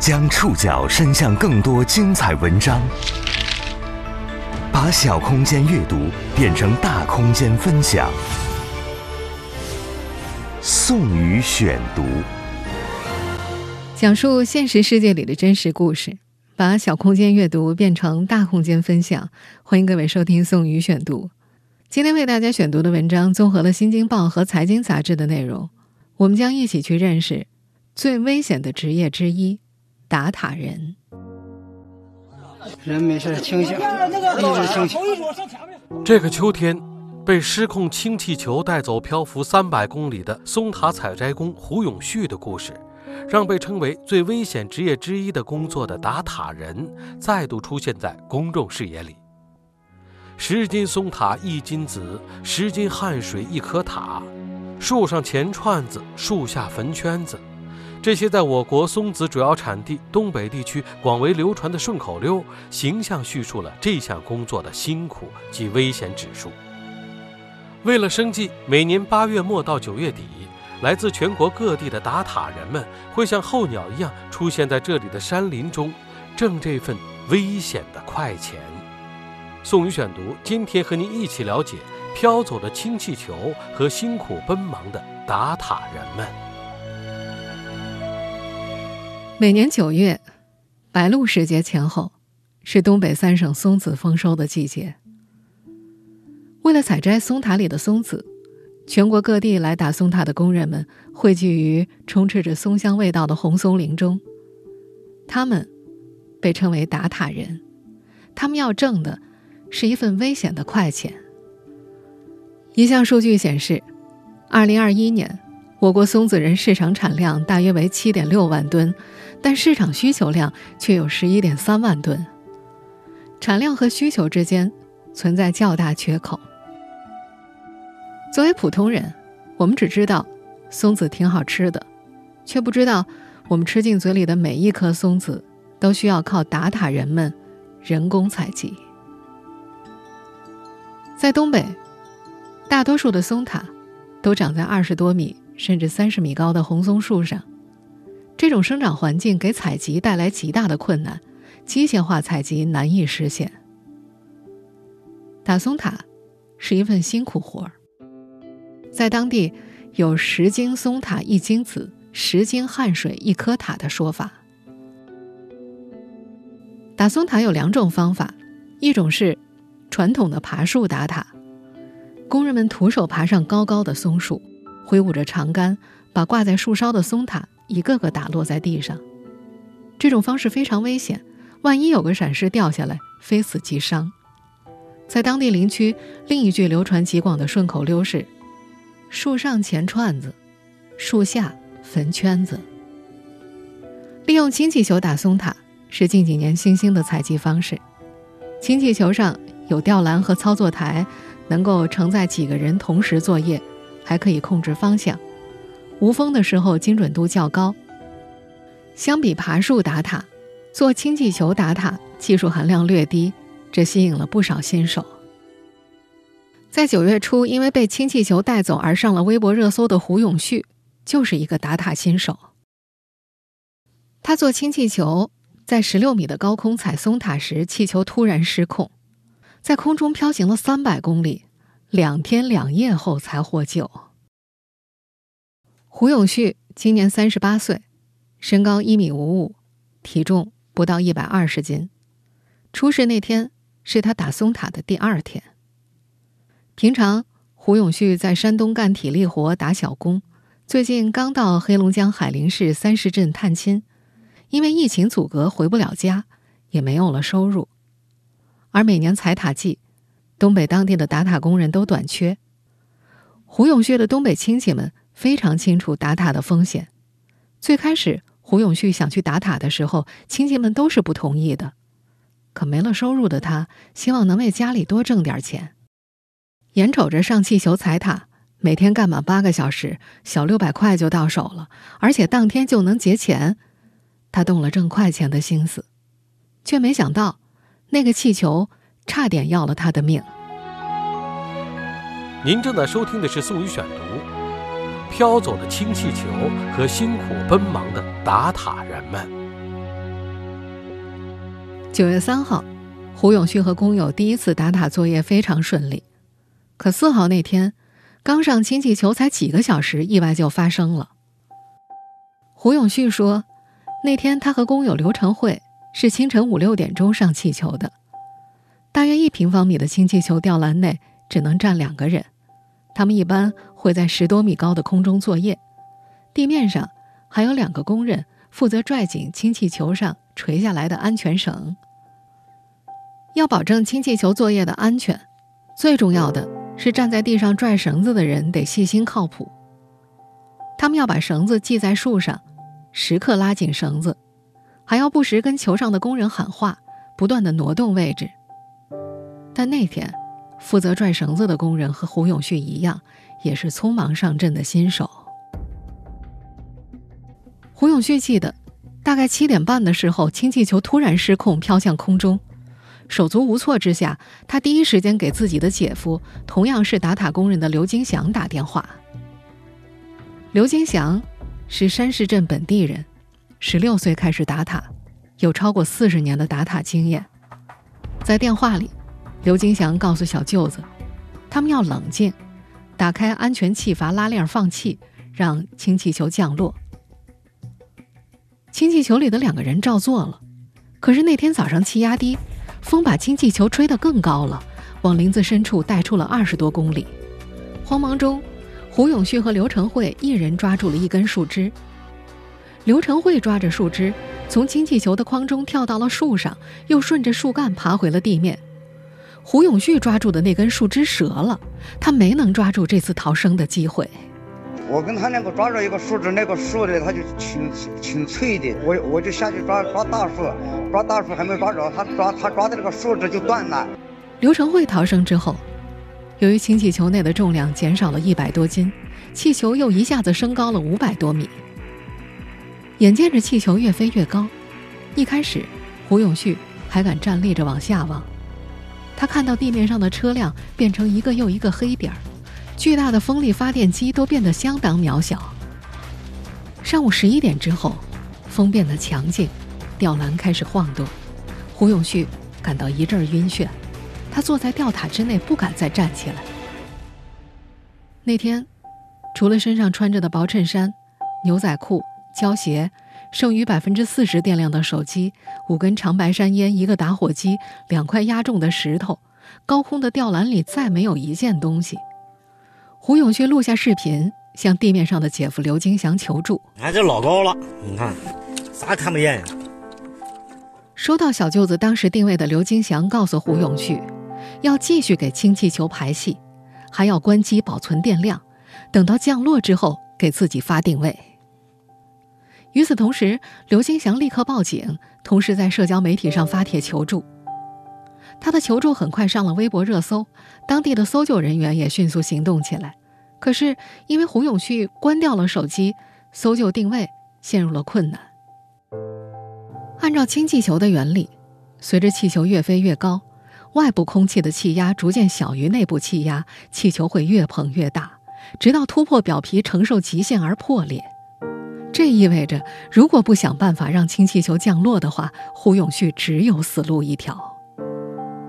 将触角伸向更多精彩文章，把小空间阅读变成大空间分享。宋宇选读，讲述现实世界里的真实故事，把小空间阅读变成大空间分享。欢迎各位收听宋宇选读。今天为大家选读的文章综合了《新京报》和《财经杂志》的内容，我们将一起去认识最危险的职业之一。打塔人，人没事清醒，一直清醒。这个秋天，被失控氢气球带走漂浮三百公里的松塔采摘工胡永旭的故事，让被称为最危险职业之一的工作的打塔人再度出现在公众视野里。十斤松塔一斤子，十斤汗水一颗塔，树上钱串子，树下坟圈子。这些在我国松子主要产地东北地区广为流传的顺口溜，形象叙述了这项工作的辛苦及危险指数。为了生计，每年八月末到九月底，来自全国各地的打塔人们会像候鸟一样出现在这里的山林中，挣这份危险的快钱。宋宇选读，今天和您一起了解飘走的氢气球和辛苦奔忙的打塔人们。每年九月，白露时节前后，是东北三省松子丰收的季节。为了采摘松塔里的松子，全国各地来打松塔的工人们汇聚于充斥着松香味道的红松林中。他们被称为打塔人，他们要挣的是一份危险的快钱。一项数据显示，二零二一年。我国松子仁市场产量大约为七点六万吨，但市场需求量却有十一点三万吨。产量和需求之间存在较大缺口。作为普通人，我们只知道松子挺好吃的，却不知道我们吃进嘴里的每一颗松子都需要靠打塔人们人工采集。在东北，大多数的松塔都长在二十多米。甚至三十米高的红松树上，这种生长环境给采集带来极大的困难，机械化采集难以实现。打松塔是一份辛苦活儿，在当地有“十斤松塔一斤子，十斤汗水一颗塔”的说法。打松塔有两种方法，一种是传统的爬树打塔，工人们徒手爬上高高的松树。挥舞着长杆，把挂在树梢的松塔一个个打落在地上。这种方式非常危险，万一有个闪失掉下来，非死即伤。在当地林区，另一句流传极广的顺口溜是：“树上钱串子，树下坟圈子。”利用氢气球打松塔是近几年新兴的采集方式。氢气球上有吊篮和操作台，能够承载几个人同时作业。还可以控制方向，无风的时候精准度较高。相比爬树打塔，做氢气球打塔技术含量略低，这吸引了不少新手。在九月初，因为被氢气球带走而上了微博热搜的胡永旭，就是一个打塔新手。他做氢气球，在十六米的高空踩松塔时，气球突然失控，在空中飘行了三百公里。两天两夜后才获救。胡永旭今年三十八岁，身高一米五五，体重不到一百二十斤。出事那天是他打松塔的第二天。平常胡永旭在山东干体力活、打小工，最近刚到黑龙江海林市三市镇探亲，因为疫情阻隔回不了家，也没有了收入。而每年踩塔季。东北当地的打塔工人都短缺，胡永旭的东北亲戚们非常清楚打塔的风险。最开始，胡永旭想去打塔的时候，亲戚们都是不同意的。可没了收入的他，希望能为家里多挣点钱。眼瞅着上气球踩塔，每天干满八个小时，小六百块就到手了，而且当天就能结钱，他动了挣快钱的心思，却没想到那个气球。差点要了他的命。您正在收听的是《宋宇选读》，飘走的氢气球和辛苦奔忙的打塔人们。九月三号，胡永旭和工友第一次打塔作业非常顺利。可四号那天，刚上氢气球才几个小时，意外就发生了。胡永旭说，那天他和工友刘成慧是清晨五六点钟上气球的。大约一平方米的氢气球吊篮内只能站两个人，他们一般会在十多米高的空中作业，地面上还有两个工人负责拽紧氢气球上垂下来的安全绳。要保证氢气球作业的安全，最重要的是站在地上拽绳子的人得细心靠谱。他们要把绳子系在树上，时刻拉紧绳子，还要不时跟球上的工人喊话，不断的挪动位置。但那天，负责拽绳子的工人和胡永旭一样，也是匆忙上阵的新手。胡永旭记得，大概七点半的时候，氢气球突然失控飘向空中。手足无措之下，他第一时间给自己的姐夫，同样是打塔工人的刘金祥打电话。刘金祥是山市镇本地人，十六岁开始打塔，有超过四十年的打塔经验。在电话里，刘金祥告诉小舅子，他们要冷静，打开安全气阀拉链放气，让氢气球降落。氢气球里的两个人照做了，可是那天早上气压低。风把氢气球吹得更高了，往林子深处带出了二十多公里。慌忙中，胡永旭和刘成慧一人抓住了一根树枝。刘成慧抓着树枝，从氢气球的筐中跳到了树上，又顺着树干爬回了地面。胡永旭抓住的那根树枝折了，他没能抓住这次逃生的机会。我跟他两个抓着一个树枝，那个树呢，它就挺挺脆的，我我就下去抓抓大树，抓大树还没抓着，他抓他抓的那个树枝就断了。刘成慧逃生之后，由于氢气球内的重量减少了一百多斤，气球又一下子升高了五百多米。眼见着气球越飞越高，一开始胡永旭还敢站立着往下望，他看到地面上的车辆变成一个又一个黑点儿。巨大的风力发电机都变得相当渺小。上午十一点之后，风变得强劲，吊篮开始晃动。胡永旭感到一阵晕眩，他坐在吊塔之内，不敢再站起来。那天，除了身上穿着的薄衬衫、牛仔裤、胶鞋，剩余百分之四十电量的手机、五根长白山烟、一个打火机、两块压重的石头，高空的吊篮里再没有一件东西。胡永旭录下视频，向地面上的姐夫刘金祥求助。哎，这老高了，你看，啥也看不见呀。收到小舅子当时定位的刘金祥告诉胡永旭，要继续给氢气球排气，还要关机保存电量，等到降落之后给自己发定位。与此同时，刘金祥立刻报警，同时在社交媒体上发帖求助。他的求助很快上了微博热搜，当地的搜救人员也迅速行动起来。可是因为胡永旭关掉了手机，搜救定位陷入了困难。按照氢气球的原理，随着气球越飞越高，外部空气的气压逐渐小于内部气压，气球会越膨越大，直到突破表皮承受极限而破裂。这意味着，如果不想办法让氢气球降落的话，胡永旭只有死路一条。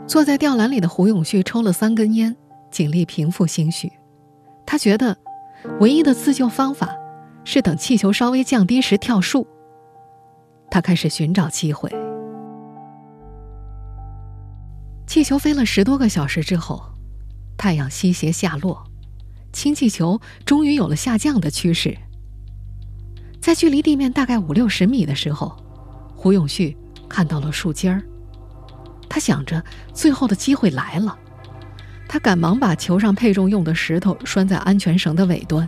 坐在吊篮里的胡永旭抽了三根烟，尽力平复心绪。他觉得，唯一的自救方法是等气球稍微降低时跳树。他开始寻找机会。气球飞了十多个小时之后，太阳西斜下落，氢气球终于有了下降的趋势。在距离地面大概五六十米的时候，胡永旭看到了树尖儿。他想着最后的机会来了，他赶忙把球上配重用的石头拴在安全绳的尾端，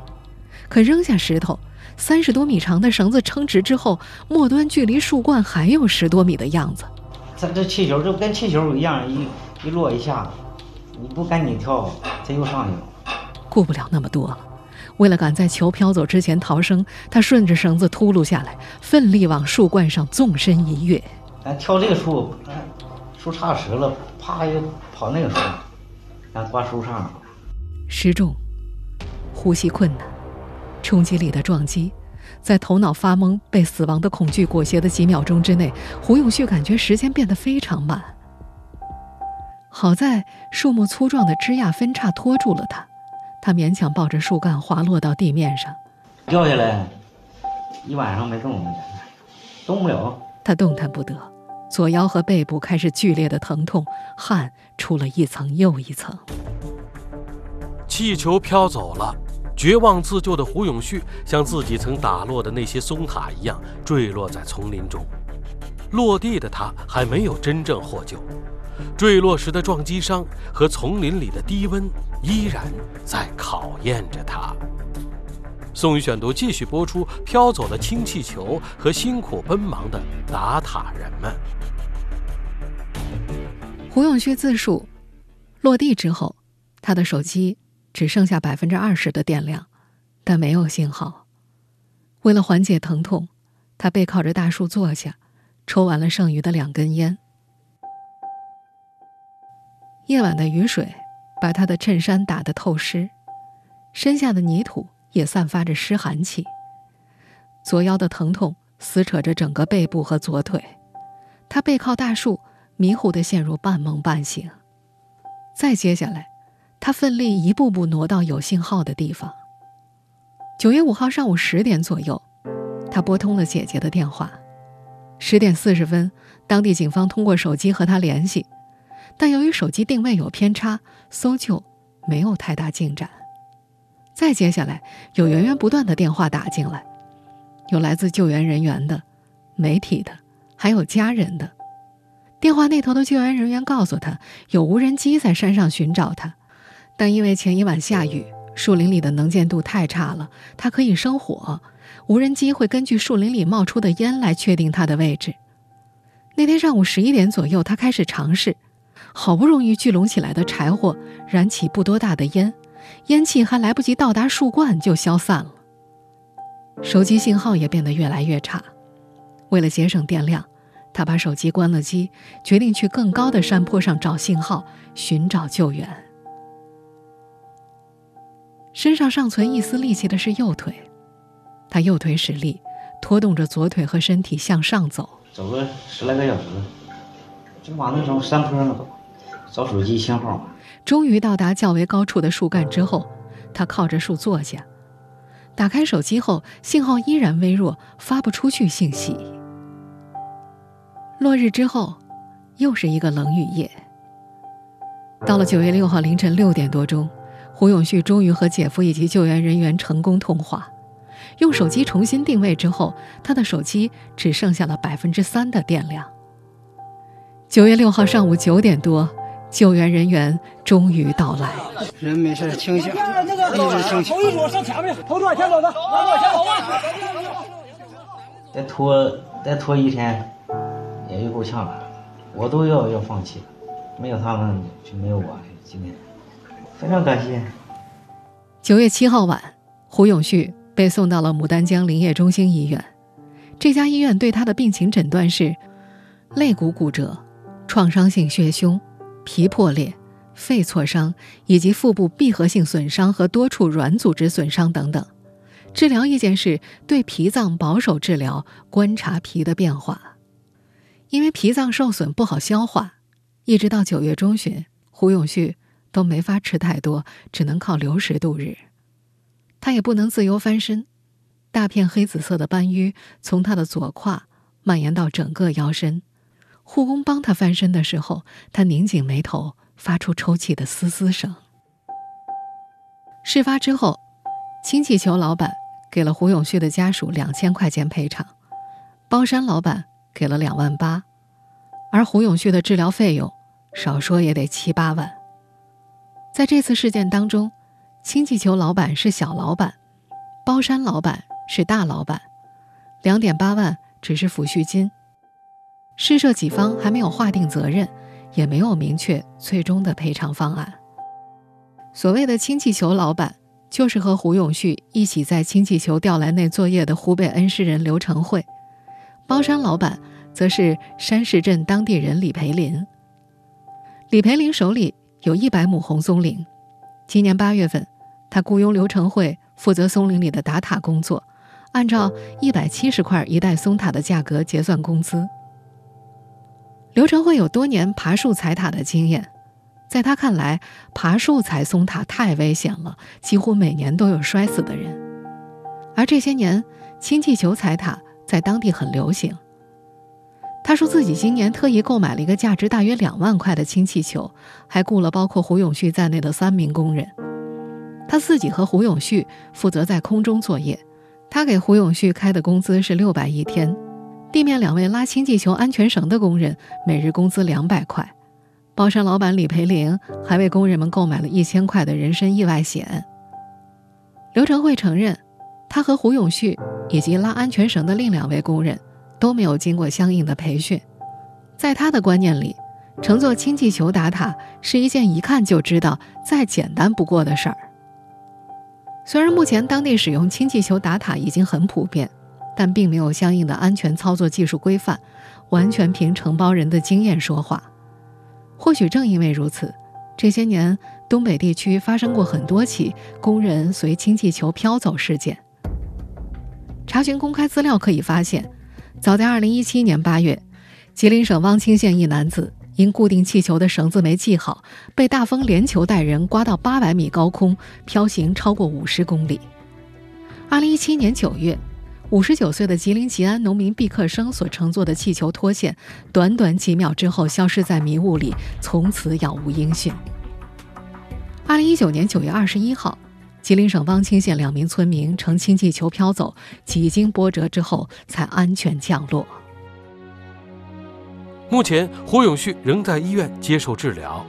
可扔下石头，三十多米长的绳子撑直之后，末端距离树冠还有十多米的样子。这这气球就跟气球一样，一一落一下，你不赶紧跳，它又上去了。顾不了那么多了，为了赶在球飘走之前逃生，他顺着绳子秃噜下来，奋力往树冠上纵身一跃。咱跳这个树。树杈折了，啪又跑那个树，咱挂树上失重，呼吸困难，冲击力的撞击，在头脑发懵、被死亡的恐惧裹挟的几秒钟之内，胡永旭感觉时间变得非常慢。好在树木粗壮的枝桠分叉拖住了他，他勉强抱着树干滑落到地面上。掉下来一晚上没动，动不了。他动弹不得，左腰和背部开始剧烈的疼痛，汗出了一层又一层。气球飘走了，绝望自救的胡永旭像自己曾打落的那些松塔一样坠落在丛林中。落地的他还没有真正获救。坠落时的撞击伤和丛林里的低温依然在考验着他。宋宇选读继续播出：飘走的氢气球和辛苦奔忙的打塔人们。胡永旭自述：落地之后，他的手机只剩下百分之二十的电量，但没有信号。为了缓解疼痛，他背靠着大树坐下，抽完了剩余的两根烟。夜晚的雨水把他的衬衫打得透湿，身下的泥土也散发着湿寒气。左腰的疼痛撕扯着整个背部和左腿，他背靠大树，迷糊地陷入半梦半醒。再接下来，他奋力一步步挪到有信号的地方。九月五号上午十点左右，他拨通了姐姐的电话。十点四十分，当地警方通过手机和他联系。但由于手机定位有偏差，搜救没有太大进展。再接下来，有源源不断的电话打进来，有来自救援人员的、媒体的，还有家人的。电话那头的救援人员告诉他，有无人机在山上寻找他，但因为前一晚下雨，树林里的能见度太差了，他可以生火，无人机会根据树林里冒出的烟来确定他的位置。那天上午十一点左右，他开始尝试。好不容易聚拢起来的柴火燃起不多大的烟，烟气还来不及到达树冠就消散了。手机信号也变得越来越差。为了节省电量，他把手机关了机，决定去更高的山坡上找信号，寻找救援。身上尚存一丝力气的是右腿，他右腿使力，拖动着左腿和身体向上走，走了十来个小时，就往那种山坡上走。找手机信号。终于到达较为高处的树干之后，他靠着树坐下，打开手机后，信号依然微弱，发不出去信息。落日之后，又是一个冷雨夜。到了九月六号凌晨六点多钟，胡永旭终于和姐夫以及救援人员成功通话。用手机重新定位之后，他的手机只剩下了百分之三的电量。九月六号上午九点多。救援人员终于到来。人没事，清醒，一直清醒。头一组上前面，头多前走的，头多前走吧。再拖再拖一天，也就够呛了。我都要要放弃了，没有他们就没有我今天。非常感谢。九月七号晚，胡永旭被送到了牡丹江林业中心医院。这家医院对他的病情诊断是肋骨骨折、创伤性血胸。皮破裂、肺挫伤以及腹部闭合性损伤和多处软组织损伤等等，治疗意见是对脾脏保守治疗，观察脾的变化。因为脾脏受损不好消化，一直到九月中旬，胡永旭都没法吃太多，只能靠流食度日。他也不能自由翻身，大片黑紫色的斑淤从他的左胯蔓延到整个腰身。护工帮他翻身的时候，他拧紧眉头，发出抽泣的嘶嘶声。事发之后，氢气球老板给了胡永旭的家属两千块钱赔偿，包山老板给了两万八，而胡永旭的治疗费用少说也得七八万。在这次事件当中，氢气球老板是小老板，包山老板是大老板，两点八万只是抚恤金。施设几方还没有划定责任，也没有明确最终的赔偿方案。所谓的氢气球老板，就是和胡永旭一起在氢气球吊篮内作业的湖北恩施人刘成慧；包山老板则是山市镇当地人李培林。李培林手里有一百亩红松林，今年八月份，他雇佣刘成慧负责松林里的打塔工作，按照一百七十块一袋松塔的价格结算工资。刘成慧有多年爬树踩塔的经验，在他看来，爬树踩松塔太危险了，几乎每年都有摔死的人。而这些年，氢气球踩塔在当地很流行。他说自己今年特意购买了一个价值大约两万块的氢气球，还雇了包括胡永旭在内的三名工人。他自己和胡永旭负责在空中作业，他给胡永旭开的工资是六百一天。地面两位拉氢气球安全绳的工人每日工资两百块，包山老板李培林还为工人们购买了一千块的人身意外险。刘成慧承认，他和胡永旭以及拉安全绳的另两位工人都没有经过相应的培训，在他的观念里，乘坐氢气球打塔是一件一看就知道再简单不过的事儿。虽然目前当地使用氢气球打塔已经很普遍。但并没有相应的安全操作技术规范，完全凭承包人的经验说话。或许正因为如此，这些年东北地区发生过很多起工人随氢气球飘走事件。查询公开资料可以发现，早在2017年8月，吉林省汪清县一男子因固定气球的绳子没系好，被大风连球带人刮到800米高空，飘行超过50公里。2017年9月。五十九岁的吉林吉安农民毕克生所乘坐的气球脱线，短短几秒之后消失在迷雾里，从此杳无音讯。二零一九年九月二十一号，吉林省汪清县两名村民乘氢气球飘走，几经波折之后才安全降落。目前，胡永旭仍在医院接受治疗。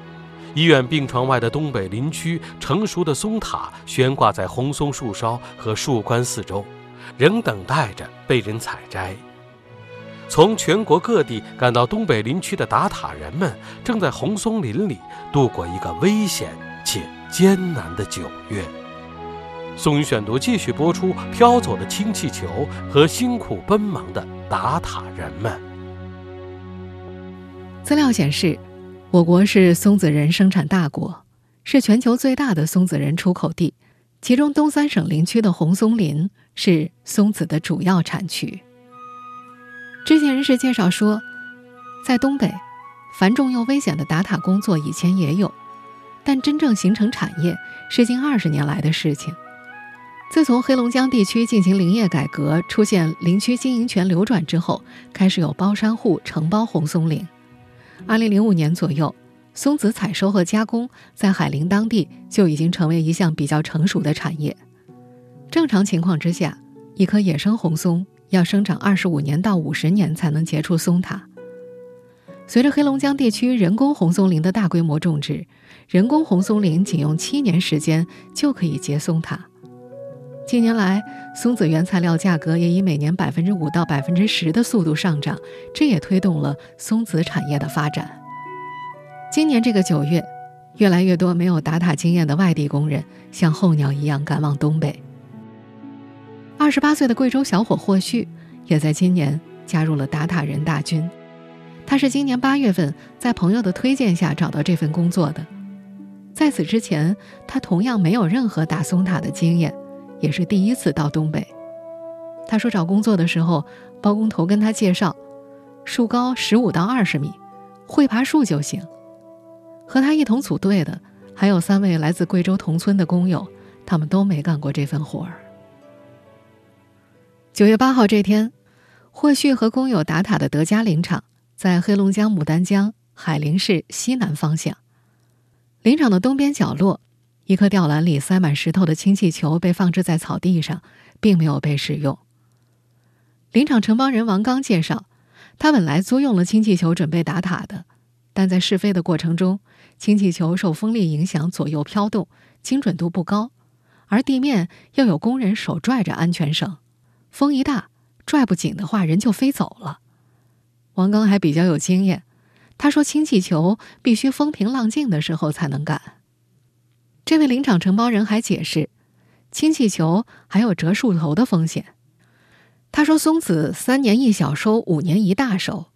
医院病床外的东北林区，成熟的松塔悬挂在红松树梢和树冠四周。仍等待着被人采摘。从全国各地赶到东北林区的打塔人们，正在红松林里度过一个危险且艰难的九月。宋宇选读继续播出：飘走的氢气球和辛苦奔忙的打塔人们。资料显示，我国是松子仁生产大国，是全球最大的松子仁出口地。其中，东三省林区的红松林是松子的主要产区。知情人士介绍说，在东北，繁重又危险的打塔工作以前也有，但真正形成产业是近二十年来的事情。自从黑龙江地区进行林业改革，出现林区经营权流转之后，开始有包山户承包红松林。二零零五年左右。松子采收和加工在海陵当地就已经成为一项比较成熟的产业。正常情况之下，一棵野生红松要生长二十五年到五十年才能结出松塔。随着黑龙江地区人工红松林的大规模种植，人工红松林仅用七年时间就可以结松塔。近年来，松子原材料价格也以每年百分之五到百分之十的速度上涨，这也推动了松子产业的发展。今年这个九月，越来越多没有打塔经验的外地工人像候鸟一样赶往东北。二十八岁的贵州小伙霍旭也在今年加入了打塔人大军。他是今年八月份在朋友的推荐下找到这份工作的。在此之前，他同样没有任何打松塔的经验，也是第一次到东北。他说找工作的时候，包工头跟他介绍，树高十五到二十米，会爬树就行。和他一同组队的还有三位来自贵州同村的工友，他们都没干过这份活儿。九月八号这天，霍旭和工友打塔的德嘉林场在黑龙江牡丹江海林市西南方向。林场的东边角落，一颗吊篮里塞满石头的氢气球被放置在草地上，并没有被使用。林场承包人王刚介绍，他本来租用了氢气球准备打塔的，但在试飞的过程中。氢气球受风力影响左右飘动，精准度不高，而地面又有工人手拽着安全绳，风一大，拽不紧的话，人就飞走了。王刚还比较有经验，他说氢气球必须风平浪静的时候才能赶。这位林场承包人还解释，氢气球还有折树头的风险。他说松子三年一小收，五年一大收。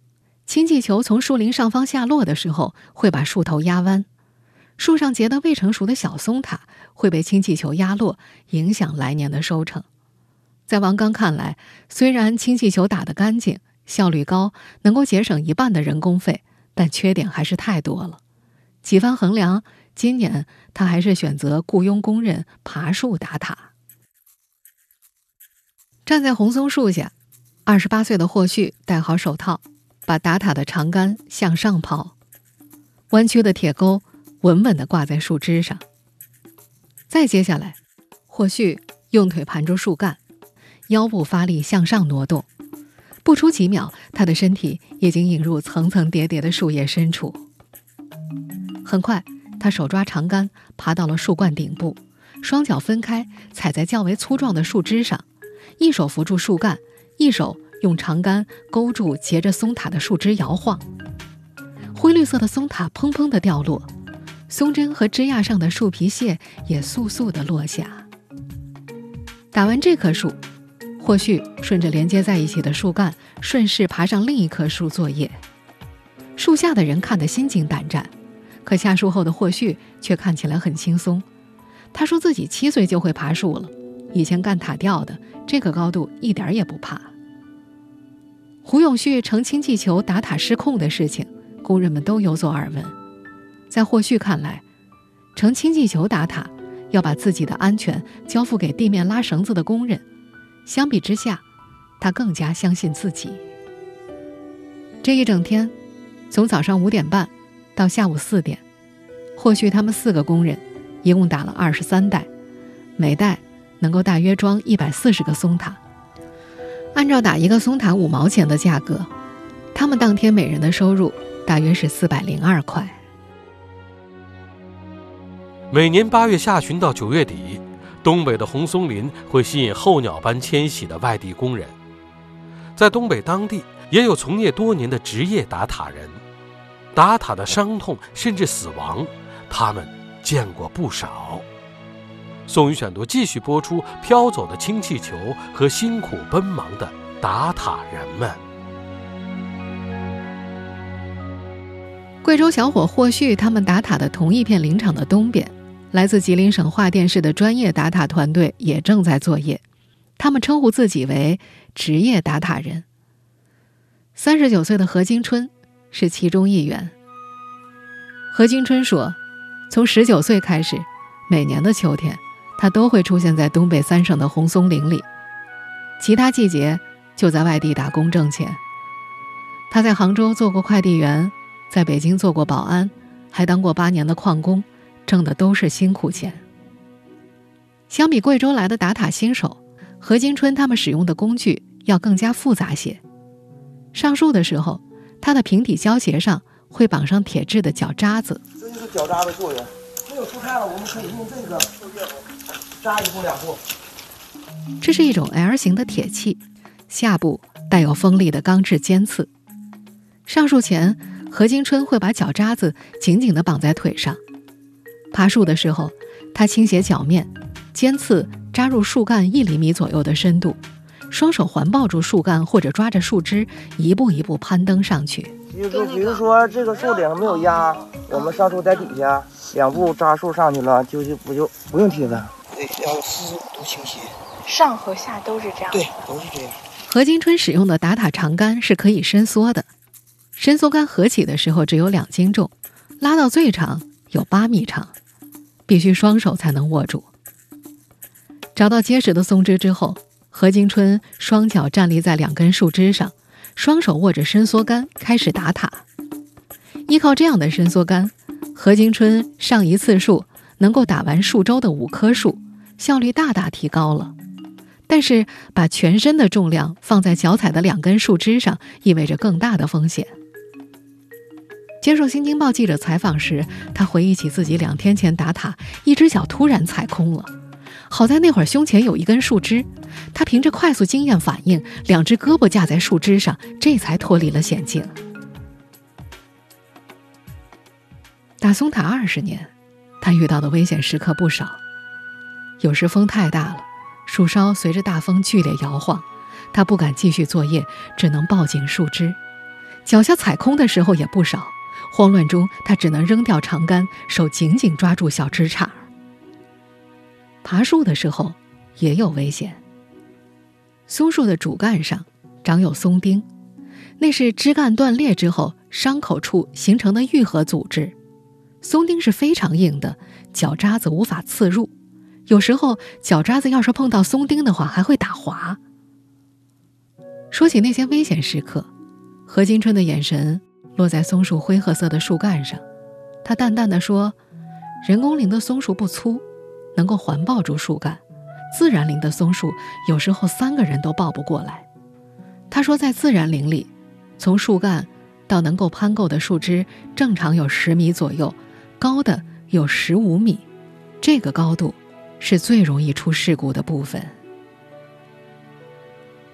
氢气球从树林上方下落的时候，会把树头压弯，树上结的未成熟的小松塔会被氢气球压落，影响来年的收成。在王刚看来，虽然氢气球打得干净、效率高，能够节省一半的人工费，但缺点还是太多了。几番衡量，今年他还是选择雇佣工人爬树打塔。站在红松树下，二十八岁的霍旭戴好手套，把打塔的长杆向上抛，弯曲的铁钩稳稳地挂在树枝上。再接下来，霍旭用腿盘住树干。腰部发力向上挪动，不出几秒，他的身体已经引入层层叠叠的树叶深处。很快，他手抓长杆，爬到了树冠顶部，双脚分开踩在较为粗壮的树枝上，一手扶住树干，一手用长杆勾住结着松塔的树枝摇晃。灰绿色的松塔砰砰地掉落，松针和枝桠上的树皮屑也簌簌地落下。打完这棵树。或许顺着连接在一起的树干，顺势爬上另一棵树作业。树下的人看得心惊胆战，可下树后的霍旭却看起来很轻松。他说自己七岁就会爬树了，以前干塔吊的，这个高度一点也不怕。胡永旭乘氢气球打塔失控的事情，工人们都有所耳闻。在霍旭看来，乘氢气球打塔，要把自己的安全交付给地面拉绳子的工人。相比之下，他更加相信自己。这一整天，从早上五点半到下午四点，或许他们四个工人一共打了二十三袋，每袋能够大约装一百四十个松塔。按照打一个松塔五毛钱的价格，他们当天每人的收入大约是四百零二块。每年八月下旬到九月底。东北的红松林会吸引候鸟般迁徙的外地工人，在东北当地也有从业多年的职业打塔人，打塔的伤痛甚至死亡，他们见过不少。宋宇选读继续播出：飘走的氢气球和辛苦奔忙的打塔人们。贵州小伙霍旭他们打塔的同一片林场的东边。来自吉林省桦甸市的专业打塔团队也正在作业，他们称呼自己为职业打塔人。三十九岁的何金春是其中一员。何金春说：“从十九岁开始，每年的秋天，他都会出现在东北三省的红松林里，其他季节就在外地打工挣钱。他在杭州做过快递员，在北京做过保安，还当过八年的矿工。”挣的都是辛苦钱。相比贵州来的打塔新手，何金春他们使用的工具要更加复杂些。上树的时候，他的平底胶鞋上会绑上铁质的脚扎子。这就是脚扎的作用。没有出差了，我们可以用这个扎一步两步。这是一种 L 型的铁器，下部带有锋利的钢制尖刺。上树前，何金春会把脚扎子紧紧地绑在腿上。爬树的时候，他倾斜脚面，尖刺扎入树干一厘米左右的深度，双手环抱住树干或者抓着树枝，一步一步攀登上去。比如说，比如说这个树顶上没有压，我们上树在底下两步扎树上去了，就就不就不用梯子。对，要四度倾斜，上和下都是这样。对，都是这样。何金春使用的打塔长杆是可以伸缩的，伸缩杆合起的时候只有两斤重，拉到最长。有八米长，必须双手才能握住。找到结实的松枝之后，何金春双脚站立在两根树枝上，双手握着伸缩杆开始打塔。依靠这样的伸缩杆，何金春上一次树能够打完数周的五棵树，效率大大提高了。但是，把全身的重量放在脚踩的两根树枝上，意味着更大的风险。接受《新京报》记者采访时，他回忆起自己两天前打塔，一只脚突然踩空了。好在那会儿胸前有一根树枝，他凭着快速经验反应，两只胳膊架在树枝上，这才脱离了险境。打松塔二十年，他遇到的危险时刻不少。有时风太大了，树梢随着大风剧烈摇晃，他不敢继续作业，只能抱紧树枝。脚下踩空的时候也不少。慌乱中，他只能扔掉长杆，手紧紧抓住小枝杈。爬树的时候也有危险。松树的主干上长有松钉，那是枝干断裂之后伤口处形成的愈合组织。松钉是非常硬的，脚渣子无法刺入，有时候脚渣子要是碰到松钉的话，还会打滑。说起那些危险时刻，何金春的眼神落在松树灰褐色的树干上，他淡淡的说：“人工林的松树不粗，能够环抱住树干；自然林的松树有时候三个人都抱不过来。”他说，在自然林里，从树干到能够攀够的树枝，正常有十米左右，高的有十五米，这个高度是最容易出事故的部分。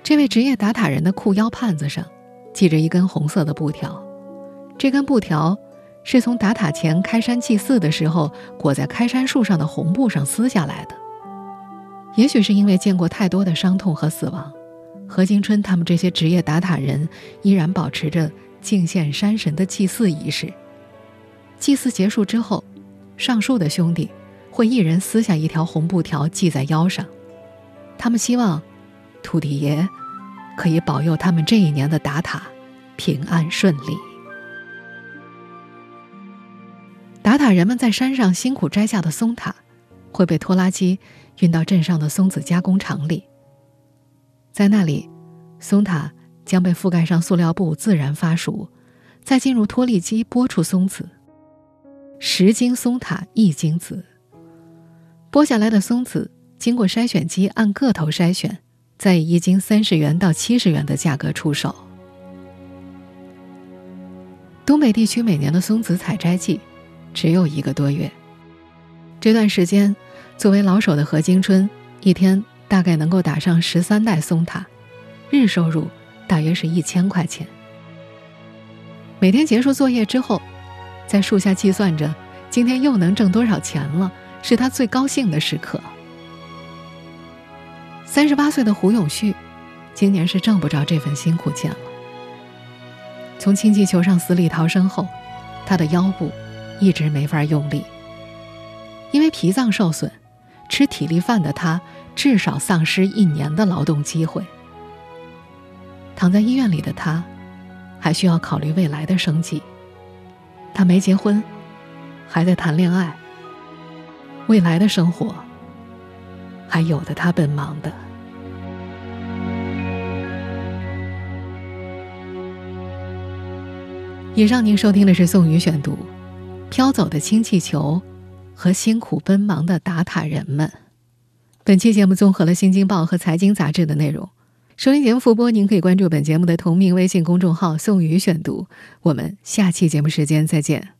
这位职业打塔人的裤腰袢子上系着一根红色的布条，这根布条是从打塔前开山祭祀的时候裹在开山树上的红布上撕下来的。也许是因为见过太多的伤痛和死亡，何金春他们这些职业打塔人依然保持着敬献山神的祭祀仪式。祭祀结束之后，上树的兄弟会一人撕下一条红布条系在腰上，他们希望。土地爷可以保佑他们这一年的打塔平安顺利。打塔人们在山上辛苦摘下的松塔，会被拖拉机运到镇上的松子加工厂里。在那里，松塔将被覆盖上塑料布，自然发熟，再进入脱粒机剥出松子。十斤松塔一斤子，剥下来的松子经过筛选机按个头筛选。再以一斤三十元到七十元的价格出售。东北地区每年的松子采摘季只有一个多月，这段时间，作为老手的何金春一天大概能够打上十三袋松塔，日收入大约是一千块钱。每天结束作业之后，在树下计算着今天又能挣多少钱了，是他最高兴的时刻。三十八岁的胡永旭，今年是挣不着这份辛苦钱了。从氢气球上死里逃生后，他的腰部一直没法用力，因为脾脏受损，吃体力饭的他至少丧失一年的劳动机会。躺在医院里的他，还需要考虑未来的生计。他没结婚，还在谈恋爱，未来的生活。还有的他奔忙的。以上您收听的是宋宇选读，《飘走的氢气球》和辛苦奔忙的打塔人们。本期节目综合了《新京报》和《财经杂志》的内容。收音节目复播，您可以关注本节目的同名微信公众号“宋宇选读”。我们下期节目时间再见。